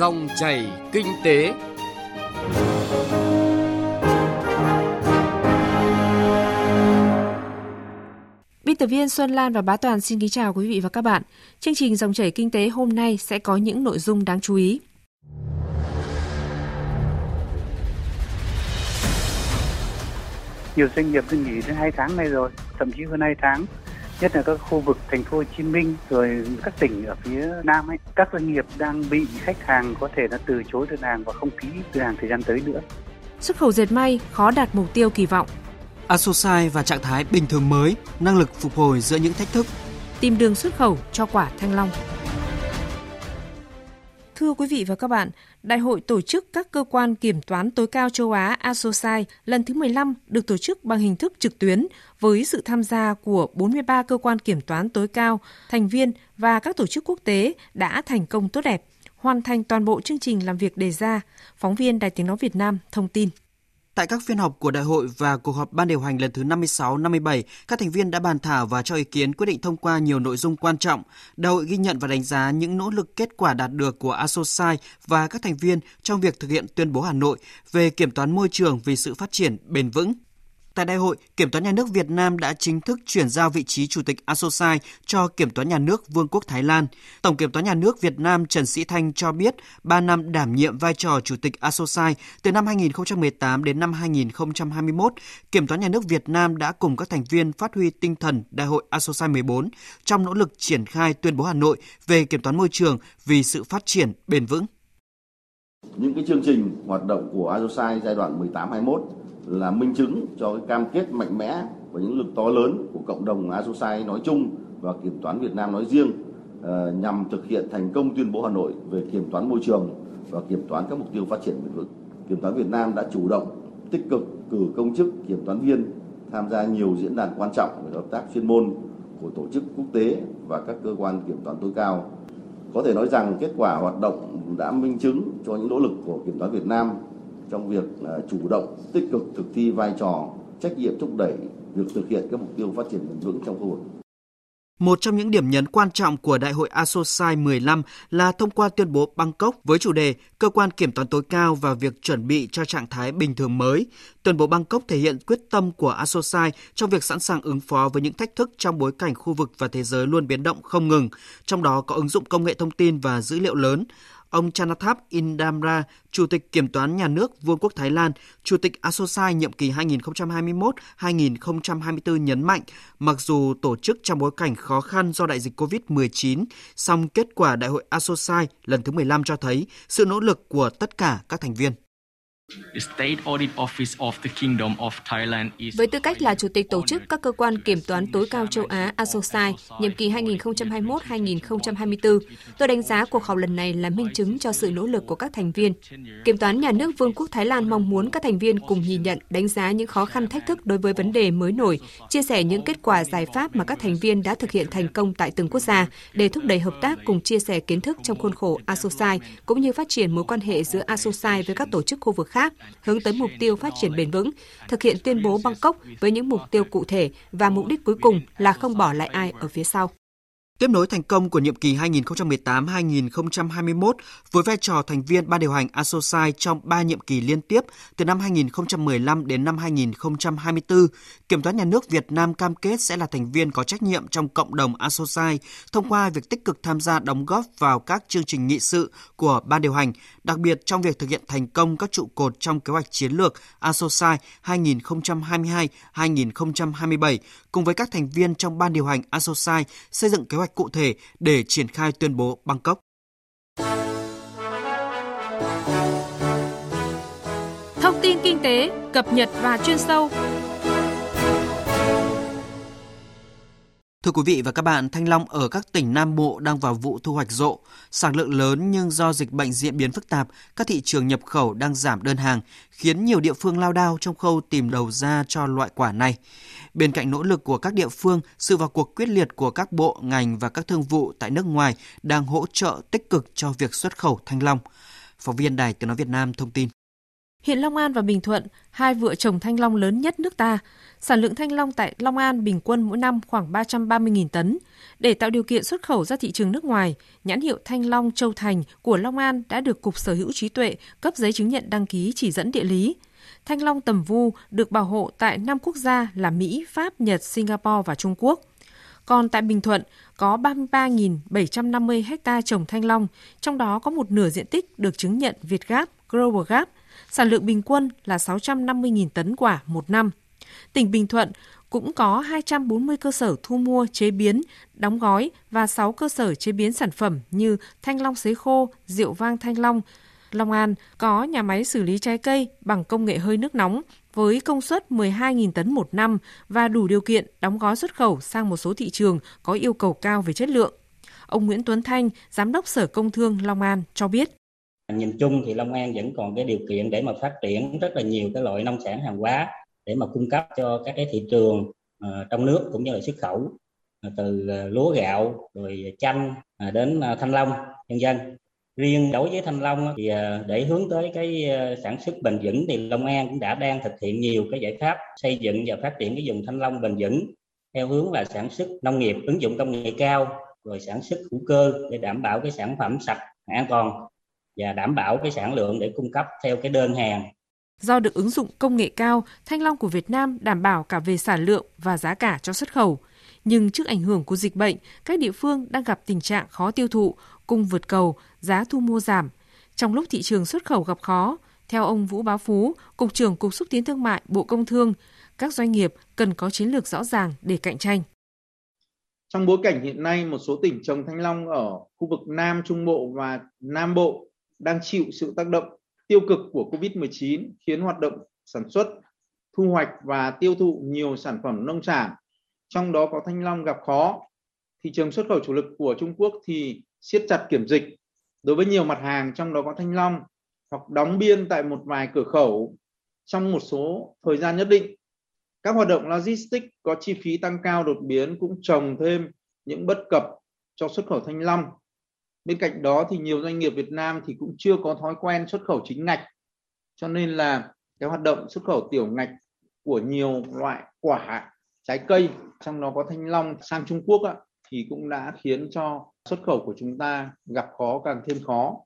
Dòng chảy kinh tế. Biên tập viên Xuân Lan và Bá Toàn xin kính chào quý vị và các bạn. Chương trình Dòng chảy kinh tế hôm nay sẽ có những nội dung đáng chú ý. Nhiều doanh nghiệp đã nghỉ đến 2 tháng nay rồi, thậm chí hơn 2 tháng nhất là các khu vực thành phố Hồ Chí Minh rồi các tỉnh ở phía Nam ấy, các doanh nghiệp đang bị khách hàng có thể là từ chối đơn hàng và không ký đơn hàng thời gian tới nữa. Xuất khẩu dệt may khó đạt mục tiêu kỳ vọng. Asosai và trạng thái bình thường mới, năng lực phục hồi giữa những thách thức. Tìm đường xuất khẩu cho quả thanh long. Thưa quý vị và các bạn, Đại hội tổ chức các cơ quan kiểm toán tối cao châu Á ASOSAI lần thứ 15 được tổ chức bằng hình thức trực tuyến với sự tham gia của 43 cơ quan kiểm toán tối cao, thành viên và các tổ chức quốc tế đã thành công tốt đẹp, hoàn thành toàn bộ chương trình làm việc đề ra. Phóng viên Đài Tiếng Nói Việt Nam thông tin. Tại các phiên họp của đại hội và cuộc họp ban điều hành lần thứ 56-57, các thành viên đã bàn thảo và cho ý kiến quyết định thông qua nhiều nội dung quan trọng. Đại hội ghi nhận và đánh giá những nỗ lực kết quả đạt được của ASOSAI và các thành viên trong việc thực hiện tuyên bố Hà Nội về kiểm toán môi trường vì sự phát triển bền vững. Tại đại hội, Kiểm toán nhà nước Việt Nam đã chính thức chuyển giao vị trí Chủ tịch ASOSAI cho Kiểm toán nhà nước Vương quốc Thái Lan. Tổng Kiểm toán nhà nước Việt Nam Trần Sĩ Thanh cho biết, 3 năm đảm nhiệm vai trò Chủ tịch ASOSAI từ năm 2018 đến năm 2021, Kiểm toán nhà nước Việt Nam đã cùng các thành viên phát huy tinh thần Đại hội ASOSAI 14 trong nỗ lực triển khai tuyên bố Hà Nội về kiểm toán môi trường vì sự phát triển bền vững. Những cái chương trình hoạt động của ASOSAI giai đoạn 18-21 là minh chứng cho cái cam kết mạnh mẽ và những lực to lớn của cộng đồng ASOSAI nói chung và kiểm toán Việt Nam nói riêng ờ, nhằm thực hiện thành công tuyên bố Hà Nội về kiểm toán môi trường và kiểm toán các mục tiêu phát triển bền vững. Kiểm toán Việt Nam đã chủ động, tích cực cử công chức kiểm toán viên tham gia nhiều diễn đàn quan trọng về hợp tác chuyên môn của tổ chức quốc tế và các cơ quan kiểm toán tối cao. Có thể nói rằng kết quả hoạt động đã minh chứng cho những nỗ lực của kiểm toán Việt Nam trong việc à, chủ động tích cực thực thi vai trò trách nhiệm thúc đẩy việc thực hiện các mục tiêu phát triển bền vững trong khu vực. Một trong những điểm nhấn quan trọng của Đại hội ASOSAI 15 là thông qua tuyên bố Bangkok với chủ đề Cơ quan kiểm toán tối cao và việc chuẩn bị cho trạng thái bình thường mới. Tuyên bố Bangkok thể hiện quyết tâm của ASOSAI trong việc sẵn sàng ứng phó với những thách thức trong bối cảnh khu vực và thế giới luôn biến động không ngừng, trong đó có ứng dụng công nghệ thông tin và dữ liệu lớn. Ông Chanathap Indamra, Chủ tịch Kiểm toán Nhà nước Vương quốc Thái Lan, Chủ tịch ASOSAI nhiệm kỳ 2021-2024 nhấn mạnh, mặc dù tổ chức trong bối cảnh khó khăn do đại dịch COVID-19, song kết quả Đại hội ASOSAI lần thứ 15 cho thấy sự nỗ lực của tất cả các thành viên. Với tư cách là Chủ tịch tổ chức các cơ quan kiểm toán tối cao châu Á ASOSAI nhiệm kỳ 2021-2024, tôi đánh giá cuộc họp lần này là minh chứng cho sự nỗ lực của các thành viên. Kiểm toán nhà nước Vương quốc Thái Lan mong muốn các thành viên cùng nhìn nhận, đánh giá những khó khăn thách thức đối với vấn đề mới nổi, chia sẻ những kết quả giải pháp mà các thành viên đã thực hiện thành công tại từng quốc gia để thúc đẩy hợp tác cùng chia sẻ kiến thức trong khuôn khổ ASOSAI cũng như phát triển mối quan hệ giữa ASOSAI với các tổ chức khu vực khác khác, hướng tới mục tiêu phát triển bền vững, thực hiện tuyên bố Bangkok với những mục tiêu cụ thể và mục đích cuối cùng là không bỏ lại ai ở phía sau. Tiếp nối thành công của nhiệm kỳ 2018-2021 với vai trò thành viên ban điều hành ASOSAI trong 3 nhiệm kỳ liên tiếp từ năm 2015 đến năm 2024, Kiểm toán nhà nước Việt Nam cam kết sẽ là thành viên có trách nhiệm trong cộng đồng ASOSAI thông qua việc tích cực tham gia đóng góp vào các chương trình nghị sự của ban điều hành, đặc biệt trong việc thực hiện thành công các trụ cột trong kế hoạch chiến lược ASOSAI 2022-2027 cùng với các thành viên trong ban điều hành ASOSAI xây dựng kế hoạch cụ thể để triển khai tuyên bố Bangkok. Thông tin kinh tế, cập nhật và chuyên sâu. Thưa quý vị và các bạn, thanh long ở các tỉnh Nam Bộ đang vào vụ thu hoạch rộ. Sản lượng lớn nhưng do dịch bệnh diễn biến phức tạp, các thị trường nhập khẩu đang giảm đơn hàng, khiến nhiều địa phương lao đao trong khâu tìm đầu ra cho loại quả này. Bên cạnh nỗ lực của các địa phương, sự vào cuộc quyết liệt của các bộ, ngành và các thương vụ tại nước ngoài đang hỗ trợ tích cực cho việc xuất khẩu thanh long. Phóng viên Đài Tiếng Nói Việt Nam thông tin. Hiện Long An và Bình Thuận, hai vựa trồng thanh long lớn nhất nước ta. Sản lượng thanh long tại Long An bình quân mỗi năm khoảng 330.000 tấn. Để tạo điều kiện xuất khẩu ra thị trường nước ngoài, nhãn hiệu Thanh Long Châu Thành của Long An đã được Cục Sở hữu trí tuệ cấp giấy chứng nhận đăng ký chỉ dẫn địa lý. Thanh long tầm vu được bảo hộ tại 5 quốc gia là Mỹ, Pháp, Nhật, Singapore và Trung Quốc. Còn tại Bình Thuận có 33.750 ha trồng thanh long, trong đó có một nửa diện tích được chứng nhận Việt Gap, Global Gap. Sản lượng bình quân là 650.000 tấn quả một năm. Tỉnh Bình Thuận cũng có 240 cơ sở thu mua, chế biến, đóng gói và 6 cơ sở chế biến sản phẩm như thanh long sấy khô, rượu vang thanh long. Long An có nhà máy xử lý trái cây bằng công nghệ hơi nước nóng với công suất 12.000 tấn một năm và đủ điều kiện đóng gói xuất khẩu sang một số thị trường có yêu cầu cao về chất lượng. Ông Nguyễn Tuấn Thanh, Giám đốc Sở Công Thương Long An cho biết. Nhìn chung thì Long An vẫn còn cái điều kiện để mà phát triển rất là nhiều cái loại nông sản hàng hóa để mà cung cấp cho các cái thị trường ờ, trong nước cũng như là xuất khẩu ờ, từ ờ, lúa gạo rồi chanh đến thanh long nhân dân riêng đối với thanh long thì ờ, để hướng tới cái ờ, sản xuất bền vững thì long an cũng đã đang thực hiện nhiều cái giải pháp xây dựng và phát triển cái vùng thanh long bền vững theo hướng là sản xuất nông nghiệp ứng dụng công nghệ cao rồi sản xuất hữu cơ để đảm bảo cái sản phẩm sạch an toàn và đảm bảo cái sản lượng để cung cấp theo cái đơn hàng Do được ứng dụng công nghệ cao, thanh long của Việt Nam đảm bảo cả về sản lượng và giá cả cho xuất khẩu. Nhưng trước ảnh hưởng của dịch bệnh, các địa phương đang gặp tình trạng khó tiêu thụ, cung vượt cầu, giá thu mua giảm. Trong lúc thị trường xuất khẩu gặp khó, theo ông Vũ Bá Phú, Cục trưởng Cục Xúc tiến Thương mại Bộ Công Thương, các doanh nghiệp cần có chiến lược rõ ràng để cạnh tranh. Trong bối cảnh hiện nay, một số tỉnh trồng thanh long ở khu vực Nam Trung Bộ và Nam Bộ đang chịu sự tác động tiêu cực của Covid-19 khiến hoạt động sản xuất, thu hoạch và tiêu thụ nhiều sản phẩm nông sản, trong đó có thanh long gặp khó. Thị trường xuất khẩu chủ lực của Trung Quốc thì siết chặt kiểm dịch đối với nhiều mặt hàng trong đó có thanh long hoặc đóng biên tại một vài cửa khẩu trong một số thời gian nhất định. Các hoạt động logistics có chi phí tăng cao đột biến cũng trồng thêm những bất cập cho xuất khẩu thanh long bên cạnh đó thì nhiều doanh nghiệp Việt Nam thì cũng chưa có thói quen xuất khẩu chính ngạch cho nên là cái hoạt động xuất khẩu tiểu ngạch của nhiều loại quả trái cây trong đó có thanh long sang Trung Quốc á, thì cũng đã khiến cho xuất khẩu của chúng ta gặp khó càng thêm khó.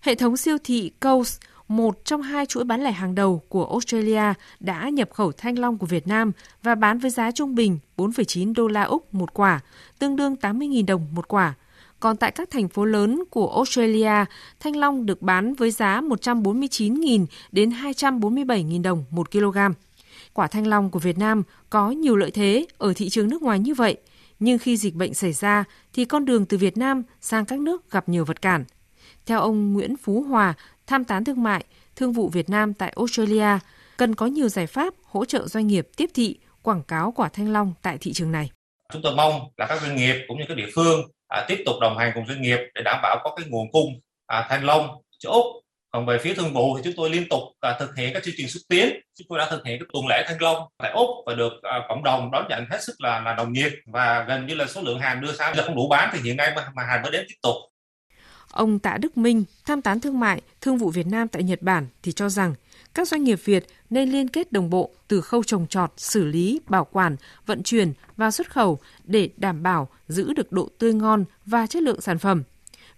Hệ thống siêu thị Coles, một trong hai chuỗi bán lẻ hàng đầu của Australia, đã nhập khẩu thanh long của Việt Nam và bán với giá trung bình 4,9 đô la Úc một quả, tương đương 80.000 đồng một quả – còn tại các thành phố lớn của Australia, thanh long được bán với giá 149.000 đến 247.000 đồng một kg. Quả thanh long của Việt Nam có nhiều lợi thế ở thị trường nước ngoài như vậy, nhưng khi dịch bệnh xảy ra thì con đường từ Việt Nam sang các nước gặp nhiều vật cản. Theo ông Nguyễn Phú Hòa, tham tán thương mại, thương vụ Việt Nam tại Australia, cần có nhiều giải pháp hỗ trợ doanh nghiệp tiếp thị, quảng cáo quả thanh long tại thị trường này. Chúng tôi mong là các doanh nghiệp cũng như các địa phương à, tiếp tục đồng hành cùng doanh nghiệp để đảm bảo có cái nguồn cung à, thanh long cho úc còn về phía thương vụ thì chúng tôi liên tục à, thực hiện các chương trình xúc tiến chúng tôi đã thực hiện các tuần lễ thanh long tại úc và được à, cộng đồng đón nhận hết sức là là đồng nhiệt và gần như là số lượng hàng đưa sang giờ không đủ bán thì hiện nay mà, mà hàng mới đến tiếp tục Ông Tạ Đức Minh, tham tán thương mại, thương vụ Việt Nam tại Nhật Bản thì cho rằng các doanh nghiệp Việt nên liên kết đồng bộ từ khâu trồng trọt, xử lý, bảo quản, vận chuyển và xuất khẩu để đảm bảo giữ được độ tươi ngon và chất lượng sản phẩm.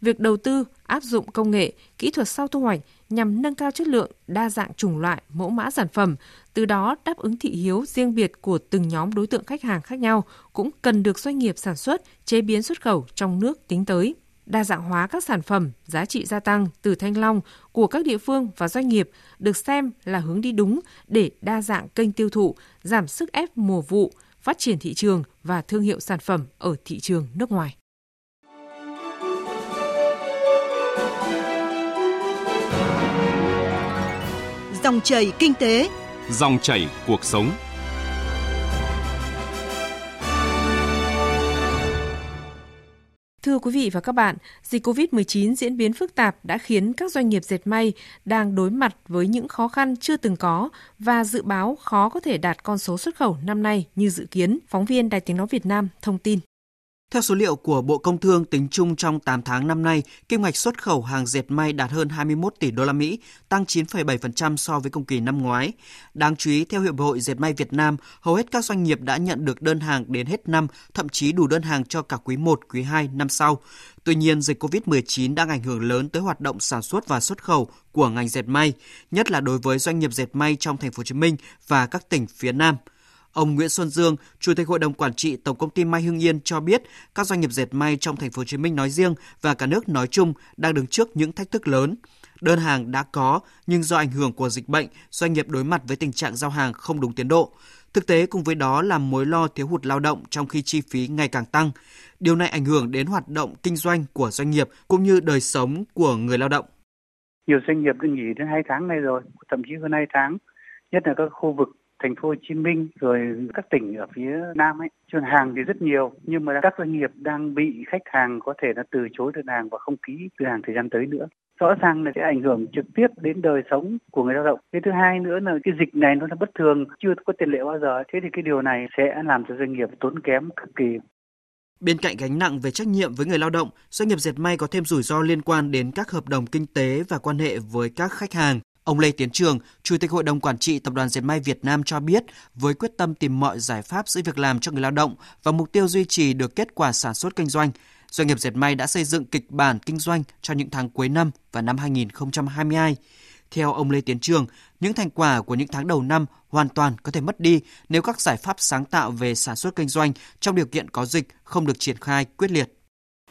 Việc đầu tư, áp dụng công nghệ, kỹ thuật sau thu hoạch nhằm nâng cao chất lượng, đa dạng chủng loại, mẫu mã sản phẩm, từ đó đáp ứng thị hiếu riêng biệt của từng nhóm đối tượng khách hàng khác nhau cũng cần được doanh nghiệp sản xuất, chế biến xuất khẩu trong nước tính tới đa dạng hóa các sản phẩm, giá trị gia tăng từ thanh long của các địa phương và doanh nghiệp được xem là hướng đi đúng để đa dạng kênh tiêu thụ, giảm sức ép mùa vụ, phát triển thị trường và thương hiệu sản phẩm ở thị trường nước ngoài. Dòng chảy kinh tế, dòng chảy cuộc sống. Thưa quý vị và các bạn, dịch COVID-19 diễn biến phức tạp đã khiến các doanh nghiệp dệt may đang đối mặt với những khó khăn chưa từng có và dự báo khó có thể đạt con số xuất khẩu năm nay như dự kiến. Phóng viên Đài Tiếng Nói Việt Nam thông tin. Theo số liệu của Bộ Công Thương tính chung trong 8 tháng năm nay, kim ngạch xuất khẩu hàng dệt may đạt hơn 21 tỷ đô la Mỹ, tăng 9,7% so với cùng kỳ năm ngoái. Đáng chú ý, theo Hiệp hội Dệt may Việt Nam, hầu hết các doanh nghiệp đã nhận được đơn hàng đến hết năm, thậm chí đủ đơn hàng cho cả quý 1, quý 2 năm sau. Tuy nhiên, dịch COVID-19 đang ảnh hưởng lớn tới hoạt động sản xuất và xuất khẩu của ngành dệt may, nhất là đối với doanh nghiệp dệt may trong thành phố Hồ Chí Minh và các tỉnh phía Nam. Ông Nguyễn Xuân Dương, Chủ tịch Hội đồng quản trị Tổng công ty May Hưng Yên cho biết, các doanh nghiệp dệt may trong thành phố Hồ Chí Minh nói riêng và cả nước nói chung đang đứng trước những thách thức lớn. Đơn hàng đã có, nhưng do ảnh hưởng của dịch bệnh, doanh nghiệp đối mặt với tình trạng giao hàng không đúng tiến độ. Thực tế cùng với đó là mối lo thiếu hụt lao động trong khi chi phí ngày càng tăng. Điều này ảnh hưởng đến hoạt động kinh doanh của doanh nghiệp cũng như đời sống của người lao động. Nhiều doanh nghiệp đã nghỉ đến 2 tháng nay rồi, thậm chí hơn 2 tháng, nhất là các khu vực thành phố Hồ Chí Minh rồi các tỉnh ở phía Nam ấy, chuyên hàng thì rất nhiều nhưng mà các doanh nghiệp đang bị khách hàng có thể là từ chối đơn hàng và không ký đơn hàng thời gian tới nữa rõ ràng là sẽ ảnh hưởng trực tiếp đến đời sống của người lao động. Cái thứ hai nữa là cái dịch này nó là bất thường, chưa có tiền lệ bao giờ. Thế thì cái điều này sẽ làm cho doanh nghiệp tốn kém cực kỳ. Bên cạnh gánh nặng về trách nhiệm với người lao động, doanh nghiệp dệt may có thêm rủi ro liên quan đến các hợp đồng kinh tế và quan hệ với các khách hàng. Ông Lê Tiến Trường, Chủ tịch Hội đồng Quản trị Tập đoàn Dệt may Việt Nam cho biết, với quyết tâm tìm mọi giải pháp giữ việc làm cho người lao động và mục tiêu duy trì được kết quả sản xuất kinh doanh, doanh nghiệp dệt may đã xây dựng kịch bản kinh doanh cho những tháng cuối năm và năm 2022. Theo ông Lê Tiến Trường, những thành quả của những tháng đầu năm hoàn toàn có thể mất đi nếu các giải pháp sáng tạo về sản xuất kinh doanh trong điều kiện có dịch không được triển khai quyết liệt.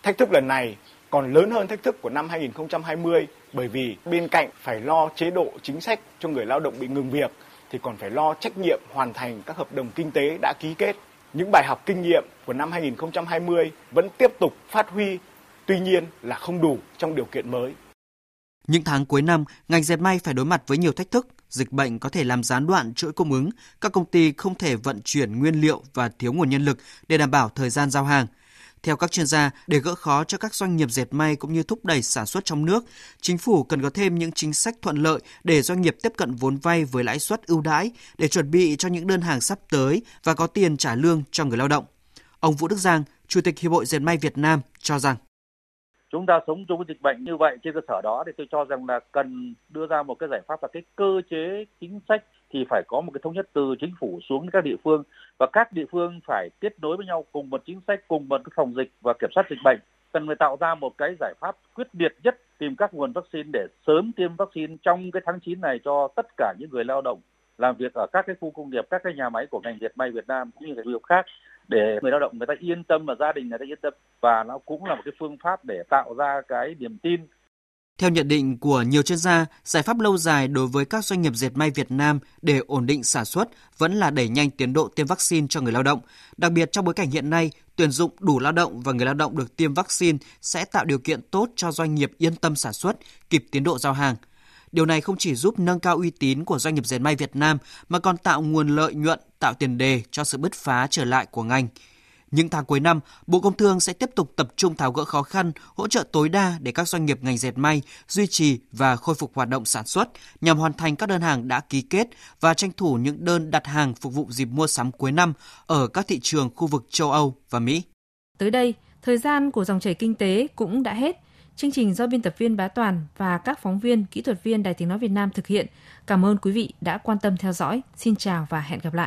Thách thức lần này còn lớn hơn thách thức của năm 2020 bởi vì bên cạnh phải lo chế độ chính sách cho người lao động bị ngừng việc thì còn phải lo trách nhiệm hoàn thành các hợp đồng kinh tế đã ký kết. Những bài học kinh nghiệm của năm 2020 vẫn tiếp tục phát huy, tuy nhiên là không đủ trong điều kiện mới. Những tháng cuối năm, ngành dệt may phải đối mặt với nhiều thách thức. Dịch bệnh có thể làm gián đoạn chuỗi cung ứng, các công ty không thể vận chuyển nguyên liệu và thiếu nguồn nhân lực để đảm bảo thời gian giao hàng. Theo các chuyên gia, để gỡ khó cho các doanh nghiệp dệt may cũng như thúc đẩy sản xuất trong nước, chính phủ cần có thêm những chính sách thuận lợi để doanh nghiệp tiếp cận vốn vay với lãi suất ưu đãi để chuẩn bị cho những đơn hàng sắp tới và có tiền trả lương cho người lao động. Ông Vũ Đức Giang, Chủ tịch Hiệp hội Dệt may Việt Nam cho rằng chúng ta sống chung với dịch bệnh như vậy trên cơ sở đó thì tôi cho rằng là cần đưa ra một cái giải pháp là cái cơ chế chính sách thì phải có một cái thống nhất từ chính phủ xuống các địa phương và các địa phương phải kết nối với nhau cùng một chính sách cùng một cái phòng dịch và kiểm soát dịch bệnh. Cần phải tạo ra một cái giải pháp quyết liệt nhất tìm các nguồn vaccine để sớm tiêm vaccine trong cái tháng 9 này cho tất cả những người lao động làm việc ở các cái khu công nghiệp, các cái nhà máy của ngành dệt may Việt Nam cũng như các nghiệp khác để người lao động người ta yên tâm và gia đình người ta yên tâm. Và nó cũng là một cái phương pháp để tạo ra cái niềm tin theo nhận định của nhiều chuyên gia, giải pháp lâu dài đối với các doanh nghiệp dệt may Việt Nam để ổn định sản xuất vẫn là đẩy nhanh tiến độ tiêm vaccine cho người lao động. Đặc biệt trong bối cảnh hiện nay, tuyển dụng đủ lao động và người lao động được tiêm vaccine sẽ tạo điều kiện tốt cho doanh nghiệp yên tâm sản xuất, kịp tiến độ giao hàng. Điều này không chỉ giúp nâng cao uy tín của doanh nghiệp dệt may Việt Nam mà còn tạo nguồn lợi nhuận, tạo tiền đề cho sự bứt phá trở lại của ngành. Những tháng cuối năm, Bộ Công Thương sẽ tiếp tục tập trung tháo gỡ khó khăn, hỗ trợ tối đa để các doanh nghiệp ngành dệt may duy trì và khôi phục hoạt động sản xuất nhằm hoàn thành các đơn hàng đã ký kết và tranh thủ những đơn đặt hàng phục vụ dịp mua sắm cuối năm ở các thị trường khu vực châu Âu và Mỹ. Tới đây, thời gian của dòng chảy kinh tế cũng đã hết. Chương trình do biên tập viên Bá Toàn và các phóng viên, kỹ thuật viên Đài Tiếng Nói Việt Nam thực hiện. Cảm ơn quý vị đã quan tâm theo dõi. Xin chào và hẹn gặp lại.